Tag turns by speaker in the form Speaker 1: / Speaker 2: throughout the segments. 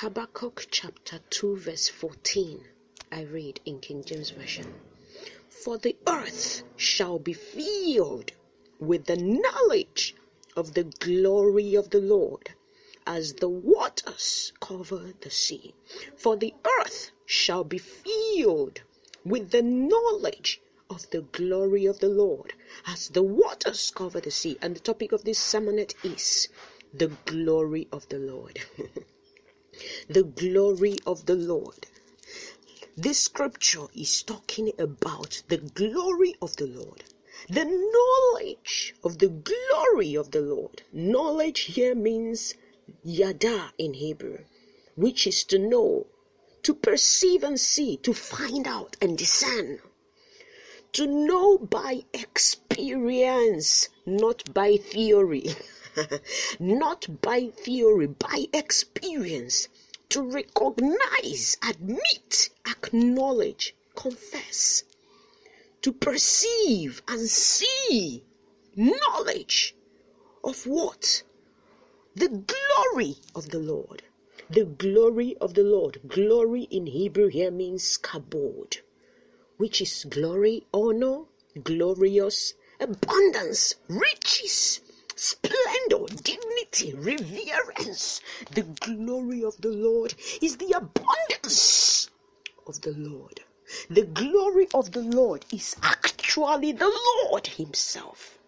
Speaker 1: Habakkuk chapter 2, verse 14. I read in King James Version. For the earth shall be filled with the knowledge of the glory of the Lord as the waters cover the sea. For the earth shall be filled with the knowledge of the glory of the Lord as the waters cover the sea. And the topic of this sermonette is the glory of the Lord. the glory of the Lord. This scripture is talking about the glory of the Lord. The knowledge of the glory of the Lord. Knowledge here means yada in Hebrew, which is to know, to perceive and see, to find out and discern. To know by experience, not by theory. not by theory, by experience. To recognize, admit, acknowledge, confess. To perceive and see knowledge of what? The glory of the Lord. The glory of the Lord. Glory in Hebrew here means kabod, which is glory, honor, glorious, abundance, riches, splendor, dignity, reverence. The glory of the Lord is the abundance of the Lord. The glory of the Lord is actually the Lord Himself.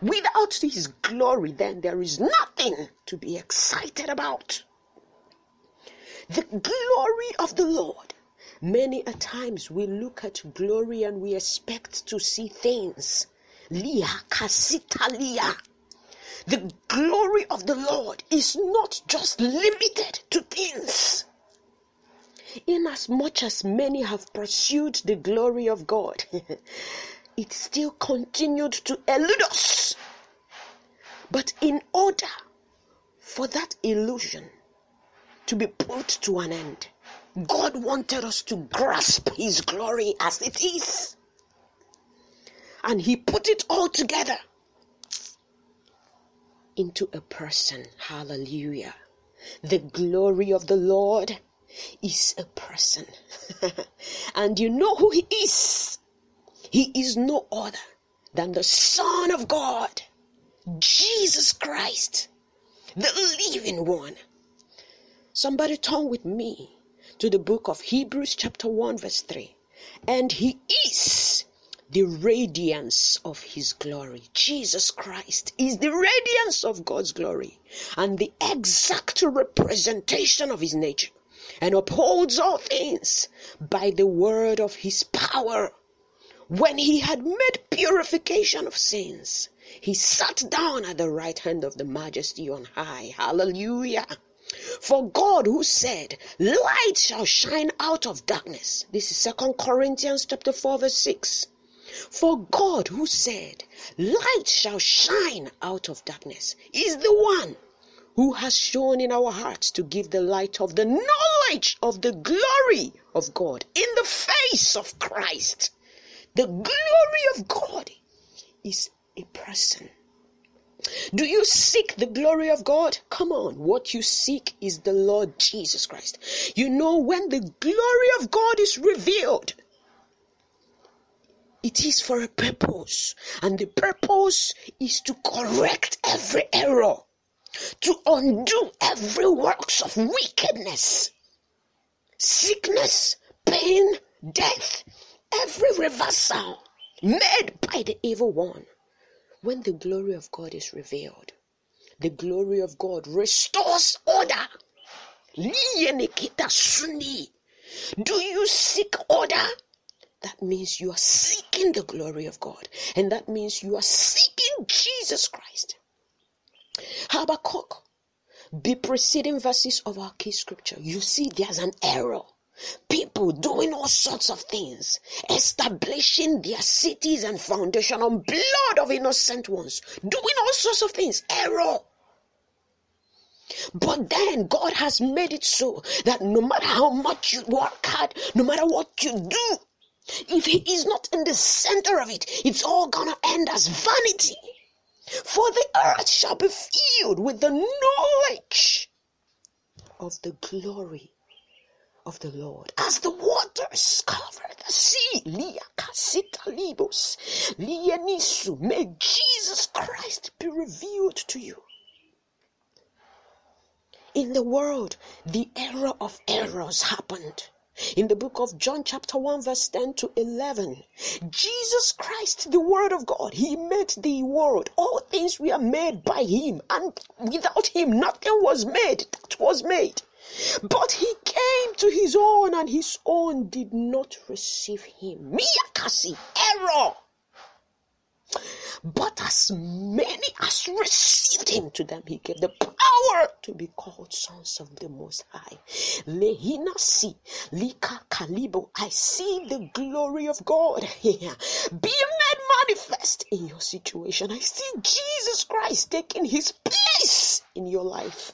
Speaker 1: Without His glory, then there is nothing to be excited about. The glory of the Lord. Many a times we look at glory and we expect to see things. Lia kasita lia. The glory of the Lord is not just limited to things. Inasmuch as many have pursued the glory of God, it still continued to elude us. But in order for that illusion to be put to an end, God wanted us to grasp His glory as it is. And He put it all together into a person. Hallelujah. The glory of the Lord is a person. and you know who He is. He is no other than the Son of God, Jesus Christ, the living one. Somebody turn with me to the book of Hebrews, chapter 1, verse 3. And He is the radiance of His glory. Jesus Christ is the radiance of God's glory and the exact representation of His nature and upholds all things by the word of His power. When he had made purification of sins, he sat down at the right hand of the majesty on high. Hallelujah. For God who said, Light shall shine out of darkness. This is Second Corinthians chapter 4, verse 6. For God who said, Light shall shine out of darkness is the one who has shown in our hearts to give the light of the knowledge of the glory of God in the face of Christ. The glory of God is a person. Do you seek the glory of God? Come on. What you seek is the Lord Jesus Christ. You know, when the glory of God is revealed, it is for a purpose. And the purpose is to correct every error, to undo every works of wickedness, sickness, pain, death, every reversal made by the evil one. When the glory of God is revealed, the glory of God restores order. Do you seek order? That means you are seeking the glory of God, and that means you are seeking Jesus Christ. Habakkuk, the preceding verses of our key scripture, you see there's an error people doing all sorts of things, establishing their cities and foundation on blood of innocent ones, doing all sorts of things, error. But then God has made it so that no matter how much you work hard, no matter what you do, if He is not in the center of it, it's all gonna end as vanity. For the earth shall be filled with the knowledge of the glory of the Lord. As the waters cover the sea, Lia Casita Libos, Lianisu, may Jesus Christ be revealed to you. In the world, the era of errors happened. In the book of John, chapter 1, verse 10 to 11, Jesus Christ, the Word of God, He made the world. All things were made by Him, and without Him, nothing was made that was made. But He came to His own, and His own did not receive Him. Miyakasi, error. But as many as received him to them, he gave the power to be called sons of the Most High. Lehina si lika kalibo. I see the glory of God here being made manifest in your situation. I see Jesus Christ taking his place in your life.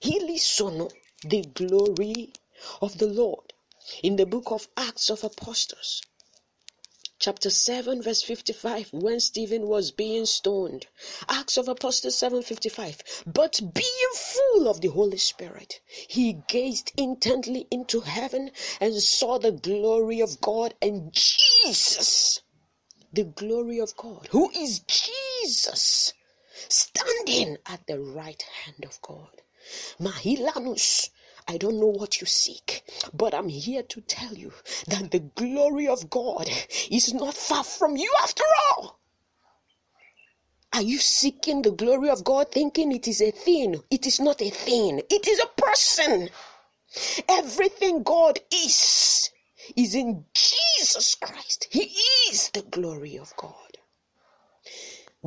Speaker 1: Hili sono the glory of the Lord. In the book of Acts of Apostles, chapter 7 verse 55 when stephen was being stoned. Acts of apostles 7:55 but being full of the holy spirit he gazed intently into heaven and saw the glory of god and jesus. The glory of god who is jesus standing at the right hand of god. Mahilanus I don't know what you seek, but I'm here to tell you that the glory of God is not far from you after all. Are you seeking the glory of God thinking it is a thing? It is not a thing, it is a person. Everything God is, is in Jesus Christ. He is the glory of God.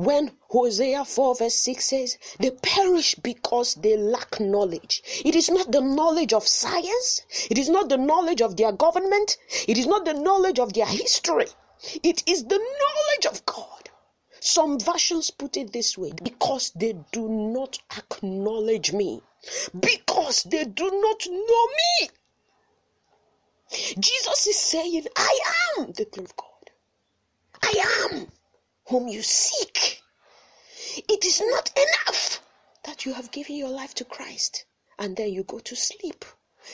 Speaker 1: When Hosea 4 verse 6 says, they perish because they lack knowledge. It is not the knowledge of science. It is not the knowledge of their government. It is not the knowledge of their history. It is the knowledge of God. Some versions put it this way because they do not acknowledge me, because they do not know me. Jesus is saying, I am the glory of God. I am whom you seek. It is not enough that you have given your life to Christ and then you go to sleep.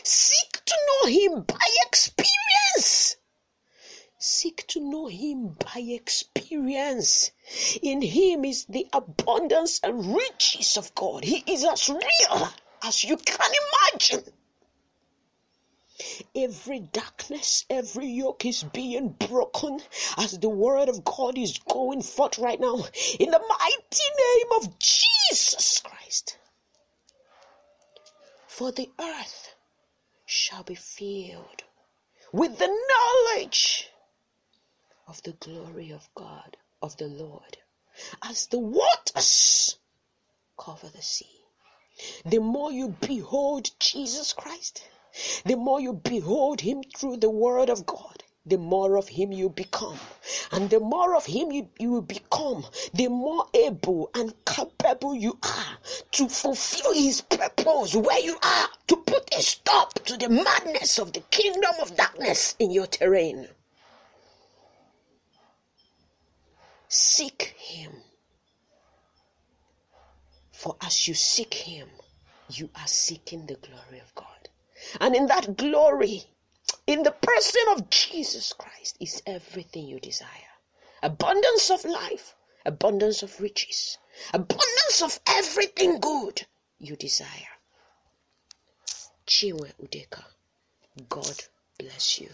Speaker 1: Seek to know Him by experience. Seek to know Him by experience. In Him is the abundance and riches of God. He is as real as you can imagine. Every darkness, every yoke is being broken as the word of God is going forth right now in the mighty name of Jesus Christ. For the earth shall be filled with the knowledge of the glory of God, of the Lord, as the waters cover the sea. The more you behold Jesus Christ, the more you behold Him through the Word of God, the more of Him you become. And the more of Him you, you become, the more able and capable you are to fulfill His purpose where you are, to put a stop to the madness of the kingdom of darkness in your terrain. Seek Him. For as you seek Him, you are seeking the glory of God. And in that glory, in the person of Jesus Christ, is everything you desire abundance of life, abundance of riches, abundance of everything good you desire. Chinwe Udeka, God bless you.